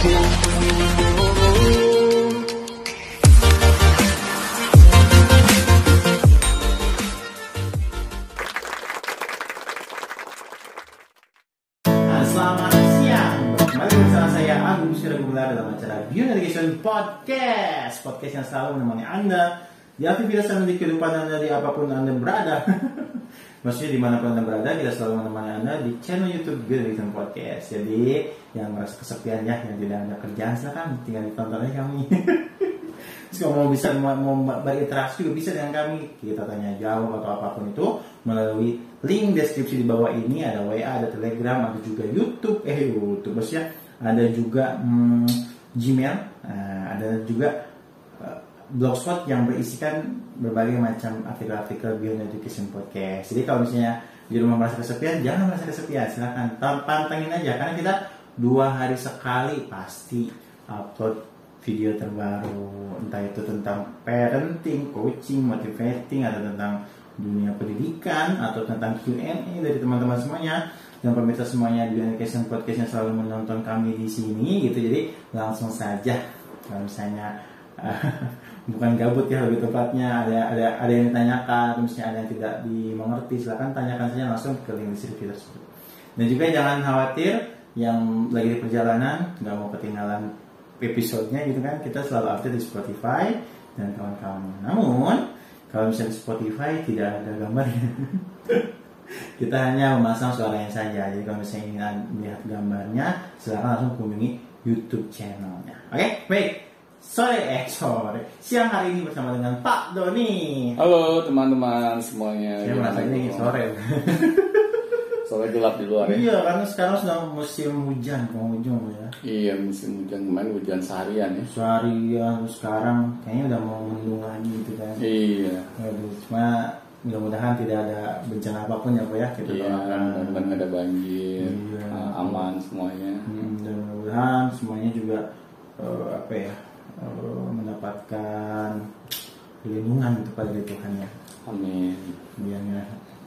Nah, Selamat siang. Kembali bersama saya Agung dalam acara View Navigation Podcast. Podcast yang selalu menemani Anda di aktivitas Anda di kehidupan Anda di apa pun Anda berada. Maksudnya di mana pun Anda berada, kita selalu menemani Anda di channel YouTube View Navigation Podcast. Jadi yang merasa kesepian ya, yang tidak ada kerjaan silakan tinggal ditonton aja kami. Kalau mau bisa mau, berinteraksi juga bisa dengan kami. Kita tanya jauh atau apa pun itu melalui link deskripsi di bawah ini ada WA, ada Telegram, ada juga YouTube. Eh YouTube maksudnya ada juga hmm, Gmail, eh, ada juga blogspot yang berisikan berbagai macam artikel-artikel Beyond Education Podcast. Jadi kalau misalnya di rumah merasa kesepian, jangan merasa kesepian. Silahkan pantengin aja karena kita dua hari sekali pasti upload video terbaru entah itu tentang parenting, coaching, motivating atau tentang dunia pendidikan atau tentang Q&A dari teman-teman semuanya dan pemirsa semuanya di Education Podcast yang selalu menonton kami di sini gitu jadi langsung saja kalau misalnya bukan gabut ya lebih tepatnya ada ada ada yang ditanyakan misalnya ada yang tidak dimengerti silakan tanyakan saja langsung ke link deskripsi tersebut. Dan juga jangan khawatir yang lagi di perjalanan nggak mau ketinggalan episodenya gitu kan kita selalu update di Spotify dan kawan-kawan. Namun kalau misalnya di Spotify tidak ada gambarnya kita hanya memasang suaranya saja. Jadi kalau misalnya ingin melihat gambarnya silahkan langsung kunjungi YouTube channelnya. Oke baik sore eh sore siang hari ini bersama dengan Pak Doni Halo teman-teman semuanya. saya merasa ini sore Sore gelap di luar ya. iya karena sekarang sedang musim hujan penghujung ya Iya musim hujan kemarin hujan seharian ya. seharian sekarang kayaknya udah mau mendung lagi gitu kan Iya. Waduh, cuma mudah-mudahan tidak ada bencana apa pun ya Pak ya kita Iya. Dan ada banjir, Iya. aman semuanya. Hmm, dan mudah-mudahan semuanya juga eh, apa ya mendapatkan perlindungan pada dari Tuhan ya Amin. biarnya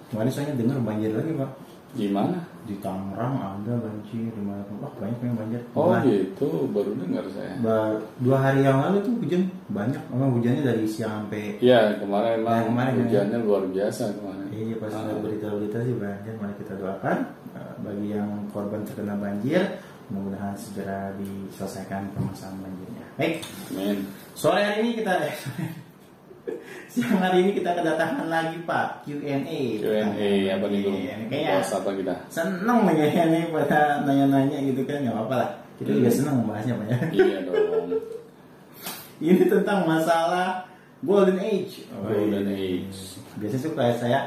kemarin soalnya dengar banjir lagi Pak Gimana? di Tangerang ada banjir di mana pun wah banyak yang banjir Oh Malah, gitu, baru dengar saya. ba- dua hari yang lalu tuh hujan banyak memang hujannya dari siang sampai Iya kemarin emang Yang kemarin, ya. hujannya luar biasa kemarin. Iya pas Ah. ada berita-berita sih banjir mari kita doakan eh, bagi yang korban terkena banjir mudah-mudahan segera diselesaikan permasalahan banjirnya. Baik, Amin. sore hari ini kita eh, siang hari ini kita kedatangan lagi Pak Q&A. Q&A apa nih dulu? Iya, Kayaknya apa kita? seneng nih kayaknya nih pada nanya-nanya gitu kan nggak apa-apa lah. Kita juga Hmm. seneng membahasnya Pak ya. Iya dong. Ini tentang masalah Golden Age. Golden Wih. Age. Biasanya suka saya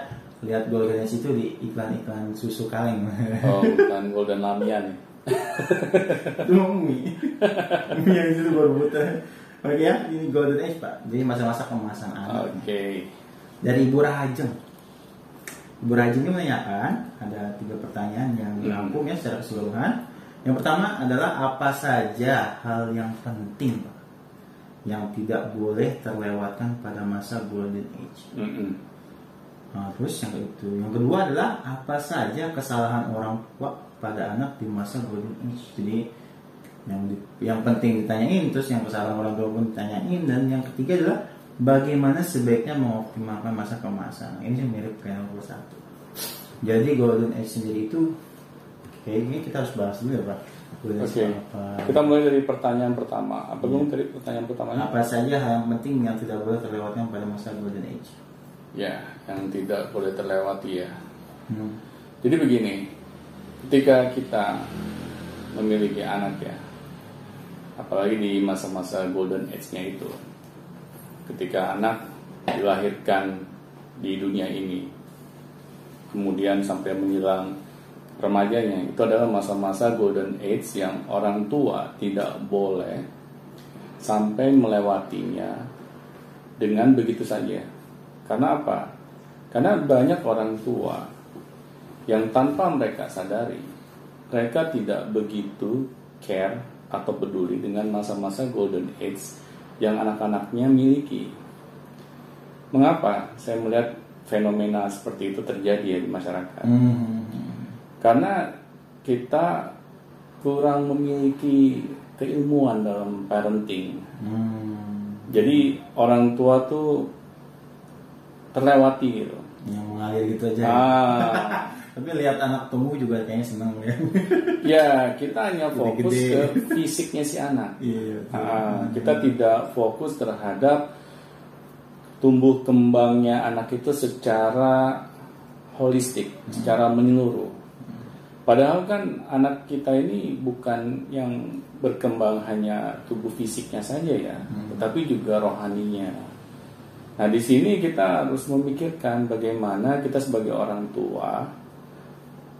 lihat Golden Age itu di iklan-iklan susu kaleng. Oh bukan golden lamian itu mie. mie yang itu baru buta. Oke ya, ini Golden Age Pak. Jadi masa-masa kemasan anak. Oke. Dari Ibu Rahajeng. Ibu Rahajeng ini menanyakan ada tiga pertanyaan yang dirangkum ya secara keseluruhan. Yang pertama adalah apa saja hal yang penting Pak yang tidak boleh terlewatkan pada masa Golden Age. Mm-mm. Nah, terus yang itu, yang kedua adalah apa saja kesalahan orang tua pada anak di masa golden age. Jadi yang di- yang penting ditanyain, terus yang kesalahan orang tua pun ditanyain, dan yang ketiga adalah bagaimana sebaiknya mengoptimalkan masa kemasan. Ini sih mirip kayak nomor satu. Jadi golden age sendiri itu kayaknya kita harus bahas dulu ya pak. Oke. apa? Kita mulai dari pertanyaan pertama. Apa dulu dari pertanyaan pertamanya? Apa saja hal yang penting yang tidak boleh terlewatkan pada masa golden age? Ya, yang tidak boleh terlewati ya. Hmm. Jadi begini, ketika kita memiliki anak ya, apalagi di masa-masa golden age-nya itu, ketika anak dilahirkan di dunia ini, kemudian sampai menjelang remajanya, itu adalah masa-masa golden age yang orang tua tidak boleh sampai melewatinya dengan begitu saja. Karena apa? Karena banyak orang tua yang tanpa mereka sadari, mereka tidak begitu care atau peduli dengan masa-masa golden age yang anak-anaknya miliki. Mengapa saya melihat fenomena seperti itu terjadi ya di masyarakat? Hmm. Karena kita kurang memiliki keilmuan dalam parenting. Hmm. Jadi orang tua tuh terlewati gitu. Yang mengalir gitu aja. Ah, Tapi lihat anak tumbuh juga kayaknya seneng ya. ya kita hanya fokus Gede-gede. ke fisiknya si anak. Iya. betul. Ah, kita tidak fokus terhadap tumbuh kembangnya anak itu secara holistik, secara menyeluruh. Padahal kan anak kita ini bukan yang berkembang hanya tubuh fisiknya saja ya, tetapi juga rohaninya. Nah, di sini kita harus memikirkan bagaimana kita sebagai orang tua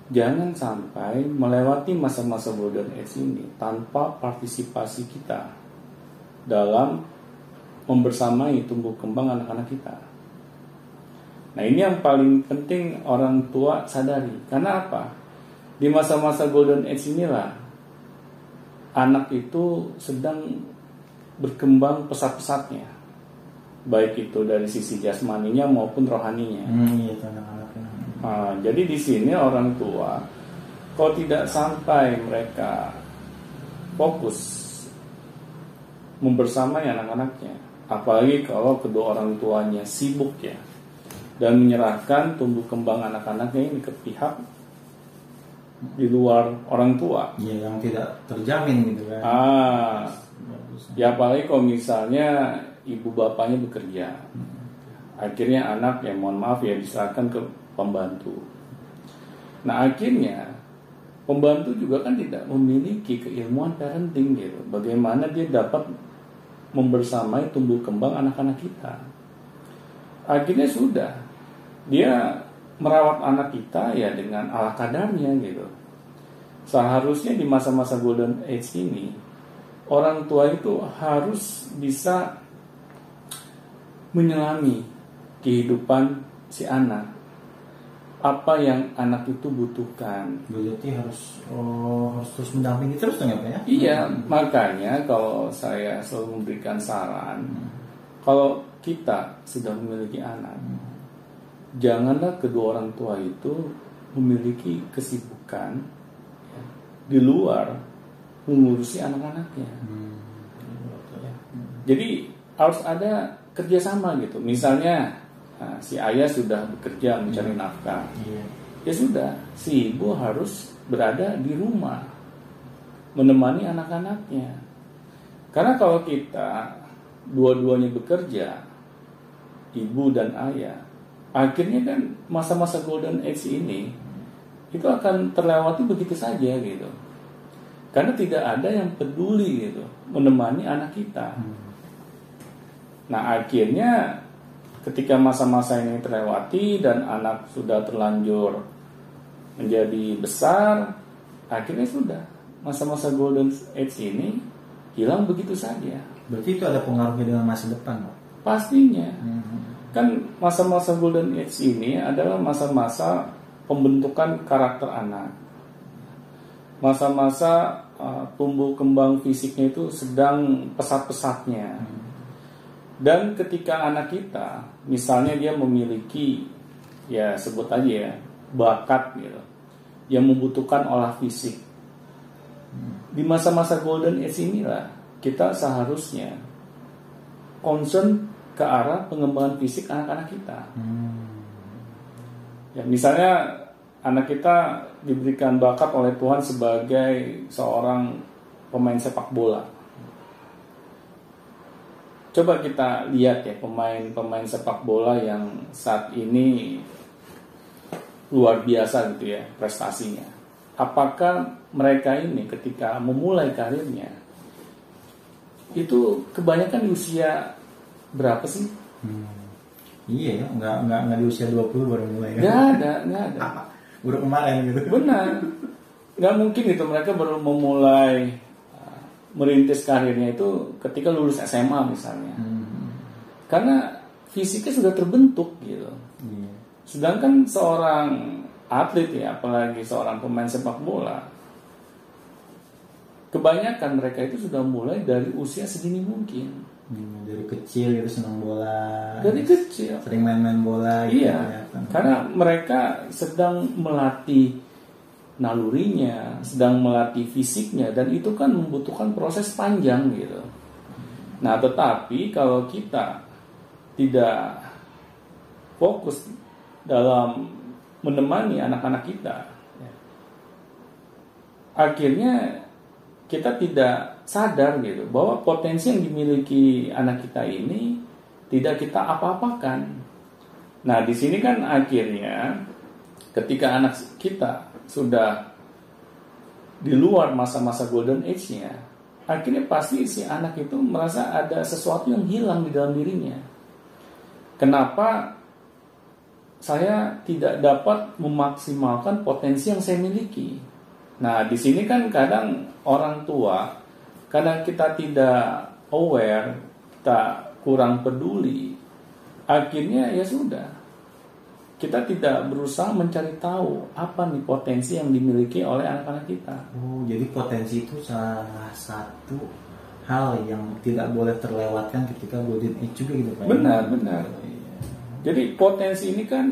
jangan sampai melewati masa-masa golden age ini tanpa partisipasi kita dalam membersamai tumbuh kembang anak-anak kita. Nah, ini yang paling penting orang tua sadari. Karena apa? Di masa-masa golden age inilah anak itu sedang berkembang pesat-pesatnya. Baik itu dari sisi jasmaninya maupun rohaninya. Hmm, iya anak-anaknya. Nah, jadi di sini orang tua kalau tidak sampai mereka fokus membersamai anak-anaknya, apalagi kalau kedua orang tuanya sibuk ya dan menyerahkan tumbuh kembang anak-anaknya ini ke pihak di luar orang tua. Iya yang tidak terjamin gitu kan. Ah, ya apalagi kalau misalnya ibu bapaknya bekerja, akhirnya anak ya mohon maaf ya diserahkan ke pembantu. Nah akhirnya pembantu juga kan tidak memiliki keilmuan parenting gitu. Bagaimana dia dapat membersamai tumbuh kembang anak-anak kita. Akhirnya sudah dia merawat anak kita ya dengan ala kadarnya gitu. Seharusnya di masa-masa golden age ini orang tua itu harus bisa menyelami kehidupan si anak. Apa yang anak itu butuhkan. Berarti harus oh, harus terus mendampingi terus dong ya Pak ya? Iya, makanya kalau saya selalu memberikan saran, kalau kita sudah memiliki anak, janganlah kedua orang tua itu memiliki kesibukan di luar mengurusi anak-anaknya. Hmm. Ya. Jadi harus ada kerjasama gitu. Misalnya nah, si ayah sudah bekerja mencari nafkah, Iya. ya sudah si ibu harus berada di rumah menemani anak-anaknya. Karena kalau kita dua-duanya bekerja ibu dan ayah akhirnya kan masa-masa golden age ini itu akan terlewati begitu saja gitu. Karena tidak ada yang peduli gitu menemani anak kita. Nah akhirnya ketika masa-masa ini terlewati dan anak sudah terlanjur menjadi besar, akhirnya sudah masa-masa golden age ini hilang begitu saja. Berarti itu ada pengaruhnya dengan masa depan Pak? Pastinya, Hmm. kan masa-masa golden age ini adalah masa-masa pembentukan karakter anak. Masa-masa uh, tumbuh kembang fisiknya itu sedang pesat-pesatnya. Dan ketika anak kita, misalnya dia memiliki, ya sebut aja ya, bakat gitu, yang membutuhkan olah fisik. Di masa-masa golden age inilah kita seharusnya concern ke arah pengembangan fisik anak-anak kita. Hmm. Ya, misalnya anak kita diberikan bakat oleh Tuhan sebagai seorang pemain sepak bola. Coba kita lihat ya pemain-pemain sepak bola yang saat ini luar biasa gitu ya prestasinya. Apakah mereka ini ketika memulai karirnya itu kebanyakan di usia berapa sih? Hmm. Iya ya, nggak nggak nggak di usia 20 baru mulai kan? Nggak ada, nggak ada. Baru kemarin gitu. Benar. Nggak mungkin itu mereka baru memulai merintis karirnya itu ketika lulus SMA misalnya. Hmm. Karena fisiknya sudah terbentuk gitu. Iya. Sedangkan seorang atlet ya, apalagi seorang pemain sepak bola, kebanyakan mereka itu sudah mulai dari usia sedini mungkin. Hmm, dari kecil itu senang bola. Dari kecil. Sering main-main bola gitu Iya, kelihatan. karena mereka sedang melatih nalurinya, sedang melatih fisiknya dan itu kan membutuhkan proses panjang gitu. Nah, tetapi kalau kita tidak fokus dalam menemani anak-anak kita, ya, akhirnya kita tidak sadar gitu bahwa potensi yang dimiliki anak kita ini tidak kita apa-apakan. Nah, di sini kan akhirnya ketika anak kita sudah di luar masa-masa golden age-nya, akhirnya pasti si anak itu merasa ada sesuatu yang hilang di dalam dirinya. Kenapa saya tidak dapat memaksimalkan potensi yang saya miliki? Nah, di sini kan kadang orang tua, kadang kita tidak aware, kita kurang peduli, akhirnya ya sudah, kita tidak berusaha mencari tahu apa nih potensi yang dimiliki oleh anak-anak kita. Oh, jadi potensi itu salah satu hal yang tidak boleh terlewatkan ketika golden age juga gitu Pak. Benar, benar. Jadi potensi ini kan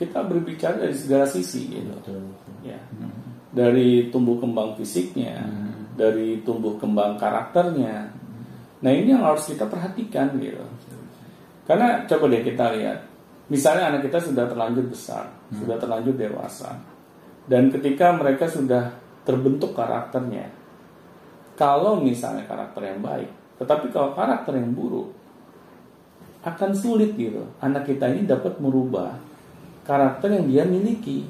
kita berbicara dari segala sisi gitu. Betul. Ya. Dari tumbuh kembang fisiknya, Hmm. dari tumbuh kembang karakternya. Nah, ini yang harus kita perhatikan gitu. Karena coba deh kita lihat misalnya anak kita sudah terlanjur besar, sudah terlanjur dewasa, dan ketika mereka sudah terbentuk karakternya, kalau misalnya karakter yang baik, tetapi kalau karakter yang buruk, akan sulit gitu. Anak kita ini dapat merubah karakter yang dia miliki.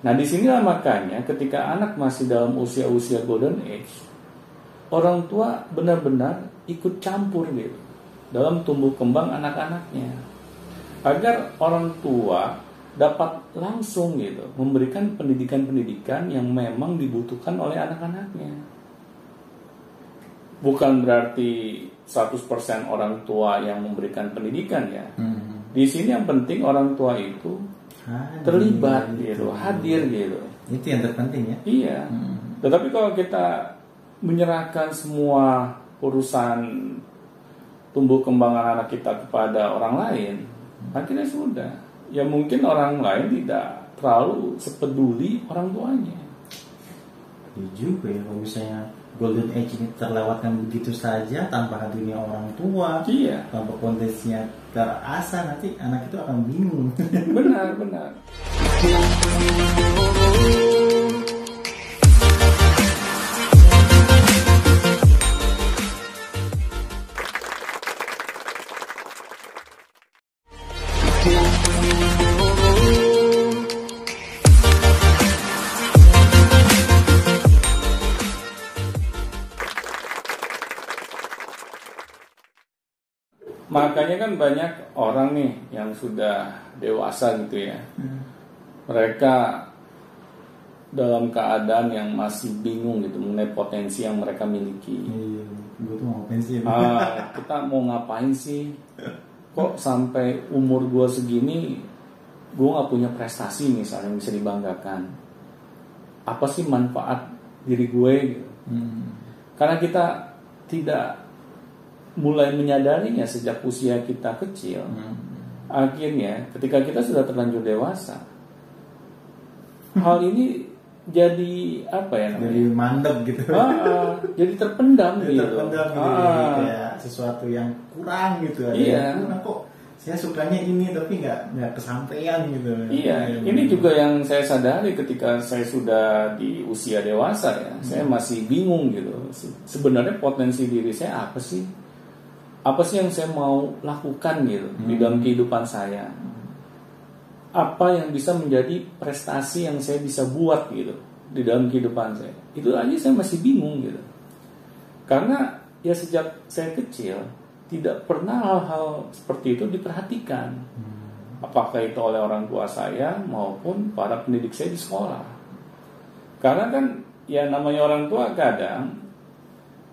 Nah di sinilah makanya ketika anak masih dalam usia-usia golden age, orang tua benar-benar ikut campur gitu dalam tumbuh kembang anak-anaknya agar orang tua dapat langsung gitu memberikan pendidikan-pendidikan yang memang dibutuhkan oleh anak-anaknya. Bukan berarti 100% orang tua yang memberikan pendidikan ya. Hmm. Di sini yang penting orang tua itu Hadir, terlibat gitu. gitu, hadir gitu. Itu yang terpenting ya. Iya. Hmm. Tetapi kalau kita menyerahkan semua urusan tumbuh kembang anak kita kepada orang lain, akhirnya sudah. Ya mungkin orang lain tidak terlalu sepeduli orang tuanya. Iya juga ya kalau misalnya golden age ini terlewatkan begitu saja tanpa hadirnya orang tua, Iya, tanpa potensinya terasa nanti anak itu akan bingung. benar benar. kan banyak orang nih yang sudah dewasa gitu ya. Mereka dalam keadaan yang masih bingung gitu mengenai potensi yang mereka miliki. Iya, gue tuh mau pensiun. Ah, kita mau ngapain sih? Kok sampai umur gue segini gue nggak punya prestasi misalnya yang bisa dibanggakan? Apa sih manfaat diri gue? Hmm. Karena kita tidak mulai menyadarinya sejak usia kita kecil. Hmm. Akhirnya ketika kita sudah terlanjur dewasa, hal ini jadi apa ya namanya? Jadi mandek gitu. Ah, ah, jadi terpendam Jadi gitu. terpendam gitu Ah, kayak sesuatu yang kurang gitu ada Iya. yang kurang kok saya sukanya ini tapi nggak nggak kesampaian gitu Iya, ini juga yang saya sadari ketika saya sudah di usia dewasa ya. Saya masih bingung gitu. Se- Sebenarnya potensi diri saya apa sih? Apa sih yang saya mau lakukan gitu di dalam kehidupan saya? Apa yang bisa menjadi prestasi yang saya bisa buat gitu di dalam kehidupan saya? Itu aja saya masih bingung gitu. Karena ya sejak saya kecil tidak pernah hal-hal seperti itu diperhatikan apakah itu oleh orang tua saya maupun para pendidik saya di sekolah. Karena kan ya namanya orang tua kadang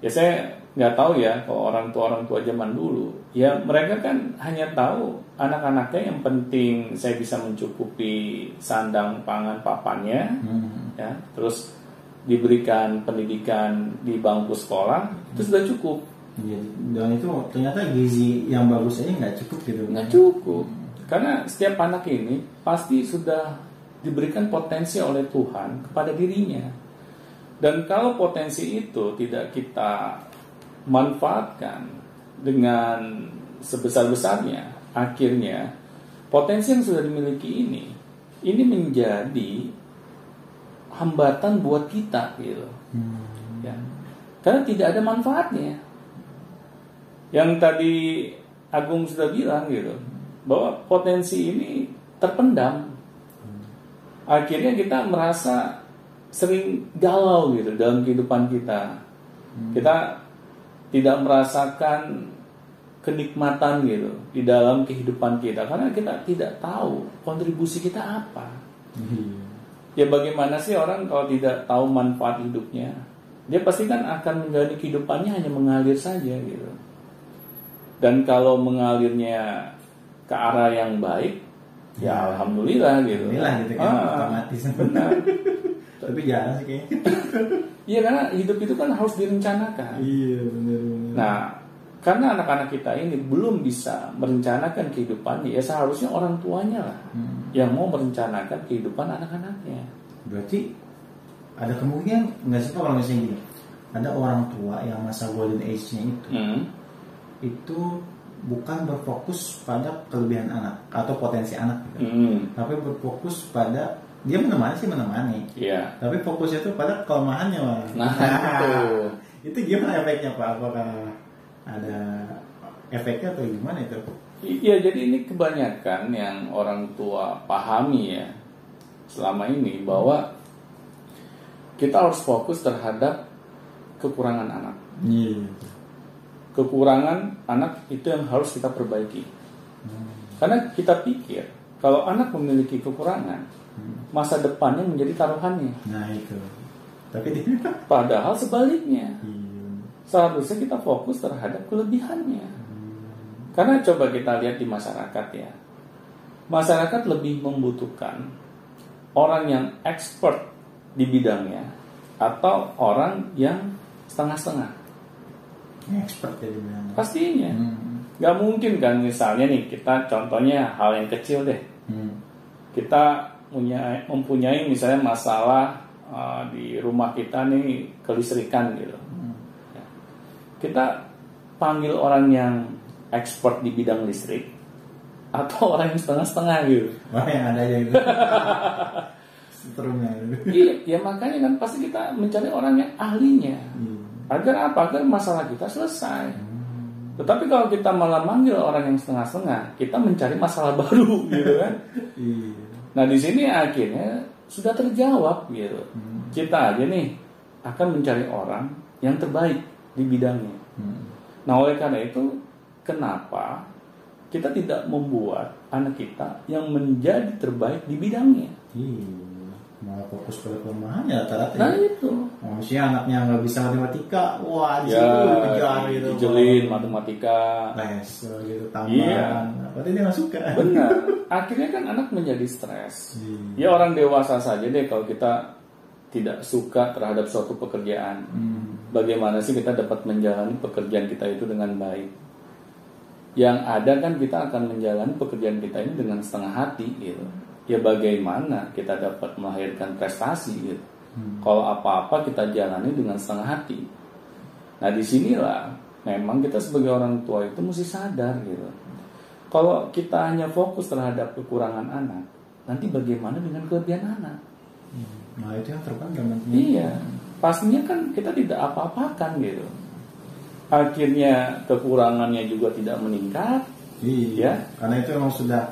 ya saya nggak tahu ya kalau orang tua orang tua zaman dulu. Ya mereka kan hanya tahu anak-anaknya yang penting saya bisa mencukupi sandang pangan papannya Hmm. ya. Terus diberikan pendidikan di bangku sekolah itu sudah cukup. Iya, dan itu ternyata gizi yang bagus aja nggak cukup gitu nggak cukup. Karena setiap anak ini pasti sudah diberikan potensi oleh Tuhan kepada dirinya. Dan kalau potensi itu tidak kita manfaatkan dengan sebesar-besarnya, akhirnya potensi yang sudah dimiliki ini ini menjadi hambatan buat kita gitu. Ya. Karena tidak ada manfaatnya. Yang tadi Agung sudah bilang gitu, bahwa potensi ini terpendam. Akhirnya kita merasa sering galau gitu dalam kehidupan kita. Kita tidak merasakan kenikmatan gitu di dalam kehidupan kita karena kita tidak tahu kontribusi kita apa. Ya bagaimana sih orang kalau tidak tahu manfaat hidupnya? Dia pasti kan akan menjalani kehidupannya hanya mengalir saja gitu. Dan kalau mengalirnya ke arah yang baik, ya alhamdulillah gitu. Alhamdulillah gitu kan Ah, otomatis. Benar. Tapi jarang sih kayaknya. Iya karena hidup itu kan harus direncanakan. iya benar. Nah, karena anak-anak kita ini belum bisa merencanakan kehidupannya, ya seharusnya orang tuanya lah Hmm. yang mau merencanakan kehidupan anak-anaknya. Berarti ada kemungkinan nggak sih Pak, kalau misalnya gini, ada orang tua yang masa golden age-nya itu Hmm. itu bukan berfokus pada kelebihan anak atau potensi anak gitu. Hmm. tapi berfokus pada dia menemani sih menemani Iya. tapi fokusnya itu pada kelemahannya Pak. Nah, itu. itu gimana efeknya Pak apakah ada efeknya atau gimana itu Iya, jadi ini kebanyakan yang orang tua pahami ya selama ini bahwa kita harus fokus terhadap kekurangan anak. iya Kekurangan anak itu yang harus kita perbaiki. Karena kita pikir kalau anak memiliki kekurangan, masa depannya menjadi taruhannya. nah itu tapi Padahal sebaliknya, Iya. seharusnya kita fokus terhadap kelebihannya. Karena coba kita lihat di masyarakat ya, masyarakat lebih membutuhkan orang yang expert di bidangnya atau orang yang setengah-setengah. Expert ya dibilang Pastinya, hmm. nggak mungkin kan misalnya nih kita contohnya hal yang kecil deh, Hmm. kita punya mempunyai misalnya masalah uh, di rumah kita nih kelistrikan gitu. Ya. Kita panggil orang yang expert di bidang listrik atau orang yang setengah-setengah gitu. Wah yang ada aja gitu seterusnya Iya, ya makanya kan pasti kita mencari orang yang ahlinya. Iya. Agar apa? Agar masalah kita selesai. Tetapi kalau kita malah manggil orang yang setengah-setengah, kita mencari masalah baru gitu kan. Iya. Nah di sini akhirnya sudah terjawab gitu. Kita aja nih akan mencari orang yang terbaik di bidangnya. Hmm. Nah oleh karena itu kenapa kita tidak membuat anak kita yang menjadi terbaik di bidangnya? Iya. Malah fokus pada kelemahannya rata-rata Nah ya. itu. Oh, sih anaknya nggak bisa matematika, wah di Ya, situ dikejar gitu. dijelin matematika. Les gitu tambahan. Iya. Berarti dia nggak suka. Benar. Akhirnya kan anak menjadi stres. Iya. Ya orang dewasa saja deh kalau kita tidak suka terhadap suatu pekerjaan. Hmm. Bagaimana sih kita dapat menjalani pekerjaan kita itu dengan baik? Yang ada kan kita akan menjalani pekerjaan kita ini dengan setengah hati gitu. Ya bagaimana kita dapat melahirkan prestasi gitu. Kalau apa-apa kita jalani dengan setengah hati. Nah di sinilah memang kita sebagai orang tua itu mesti sadar gitu. Kalau kita hanya fokus terhadap kekurangan anak, nanti bagaimana dengan kelebihan anak? Nah itu yang terpendam nantinya. Iya, pastinya kan kita tidak apa-apakan gitu. Akhirnya kekurangannya juga tidak meningkat. Iya. Ya. Karena itu emang sudah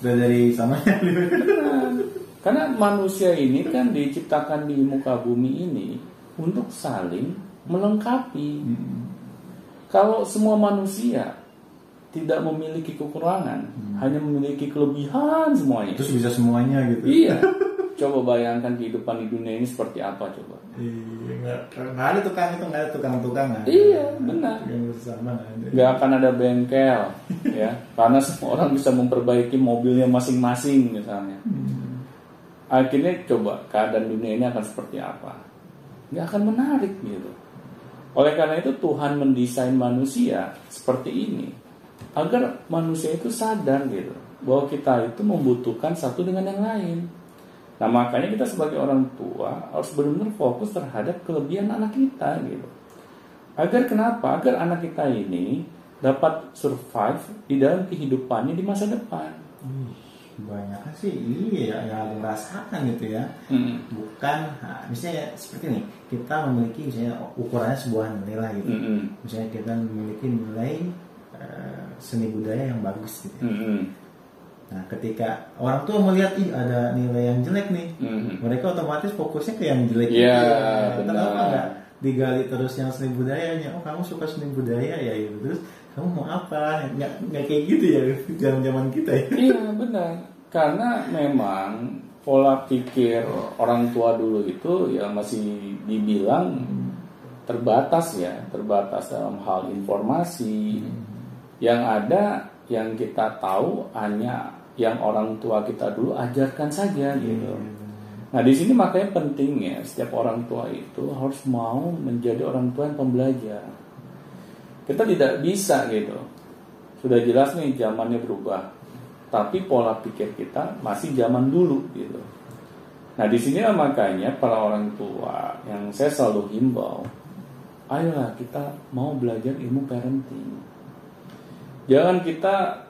sudah dari. Benar. Karena manusia ini kan diciptakan di muka bumi ini untuk saling melengkapi. Hmm. Kalau semua manusia tidak memiliki kekurangan, hanya memiliki kelebihan semuanya. Terus bisa semuanya gitu. Iya. Coba bayangkan kehidupan di dunia ini seperti apa coba. Iya, nggak ada tukang itu nggak ada tukang-tukang. Iya, benar. Nggak akan ada bengkel ya karena semua orang bisa memperbaiki mobilnya masing-masing misalnya akhirnya coba keadaan dunia ini akan seperti apa nggak akan menarik gitu oleh karena itu Tuhan mendesain manusia seperti ini agar manusia itu sadar gitu bahwa kita itu membutuhkan satu dengan yang lain Nah makanya kita sebagai orang tua harus benar-benar fokus terhadap kelebihan anak kita gitu. Agar kenapa? Agar anak kita ini dapat survive di dalam kehidupannya di masa depan. banyak sih iya yang aku rasakan gitu ya Hmm. bukan nah, misalnya seperti ini kita memiliki misalnya ukurannya sebuah nilai gitu Mm-mm. misalnya kita memiliki nilai eh, seni budaya yang bagus gitu ya. Mm-mm. Nah ketika orang tua melihat ih ada nilai yang jelek nih Mm-mm. mereka otomatis fokusnya ke yang jelek Iya, benar. Kenapa nggak digali terus yang seni budayanya? Oh kamu suka seni budaya ya itu terus kamu mau apa? Nggak nggak kayak gitu ya zaman zaman kita ya. Iya benar. Karena memang pola pikir orang tua dulu itu ya masih dibilang terbatas ya, terbatas dalam hal informasi. Yang ada yang kita tahu hanya yang orang tua kita dulu ajarkan saja gitu. Nah di sini makanya pentingnya setiap orang tua itu harus mau menjadi orang tua yang pembelajar. Kita tidak bisa gitu. Sudah jelas nih zamannya berubah, tapi pola pikir kita masih zaman dulu gitu. Nah di sini makanya para orang tua yang saya selalu himbau, ayolah kita mau belajar ilmu parenting. Jangan kita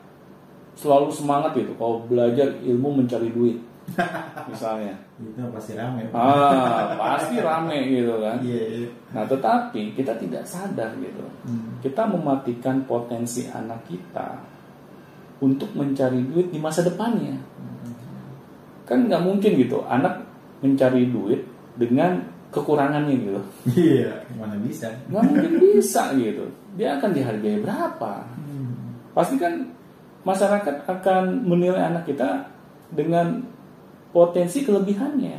selalu semangat gitu kalau belajar ilmu mencari duit, misalnya. Itu pasti rame. Ah, pasti rame gitu kan. Iya. iya. Nah, tetapi kita tidak sadar gitu. Hmm. Kita mematikan potensi anak kita untuk mencari duit di masa depannya. Kan nggak mungkin gitu, anak mencari duit dengan kekurangannya gitu. Iya. Mana bisa? Nggak mungkin bisa gitu. Dia akan dihargai berapa? Pasti kan masyarakat akan menilai anak kita dengan potensi kelebihannya.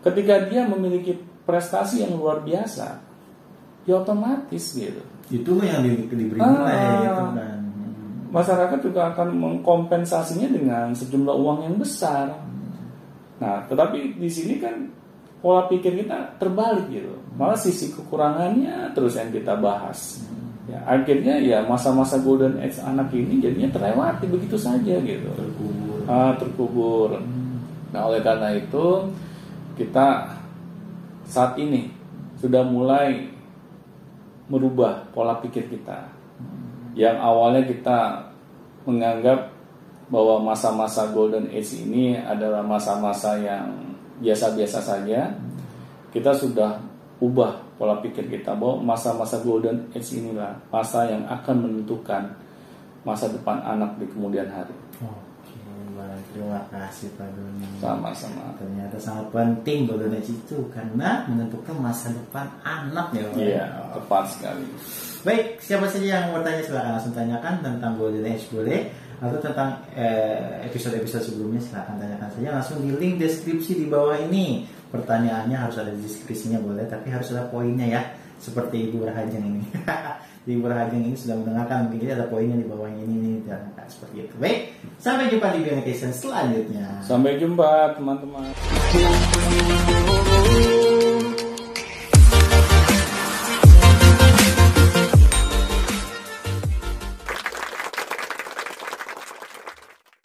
Ketika dia memiliki prestasi yang luar biasa, ya otomatis gitu. Itu yang di, diberi Ah. nilai itu kan. Hmm. Masyarakat juga akan mengkompensasinya dengan sejumlah uang yang besar. Nah, tetapi di sini kan pola pikir kita terbalik gitu. Malah sisi kekurangannya terus yang kita bahas. Ya, akhirnya ya masa-masa golden age anak ini jadinya terlewati begitu saja gitu. Terkubur. Ah, terkubur. Nah, oleh karena itu kita saat ini sudah mulai merubah pola pikir kita. Yang awalnya kita menganggap bahwa masa-masa golden age ini adalah masa-masa yang biasa-biasa saja. Kita sudah ubah pola pikir kita bahwa masa-masa golden age inilah masa yang akan menentukan masa depan anak di kemudian hari. Oke, baik. Terima kasih Pak Doni. Sama-sama. Ternyata sangat penting golden age itu karena menentukan masa depan anak ya. Iya, tepat sekali. Baik, siapa saja yang mau bertanya silakan langsung tanyakan tentang golden age boleh atau tentang eh, episode-episode sebelumnya silakan tanyakan saja langsung di link deskripsi di bawah ini. Pertanyaannya harus ada deskripsinya boleh, tapi harus ada poinnya ya. Seperti Ibu Rahajeng ini. Ibu Rahajeng ini sudah mendengarkan mungkin ada poinnya di bawah ini nih dan seperti itu. Baik, sampai jumpa di Bionecation selanjutnya. Sampai jumpa teman-teman.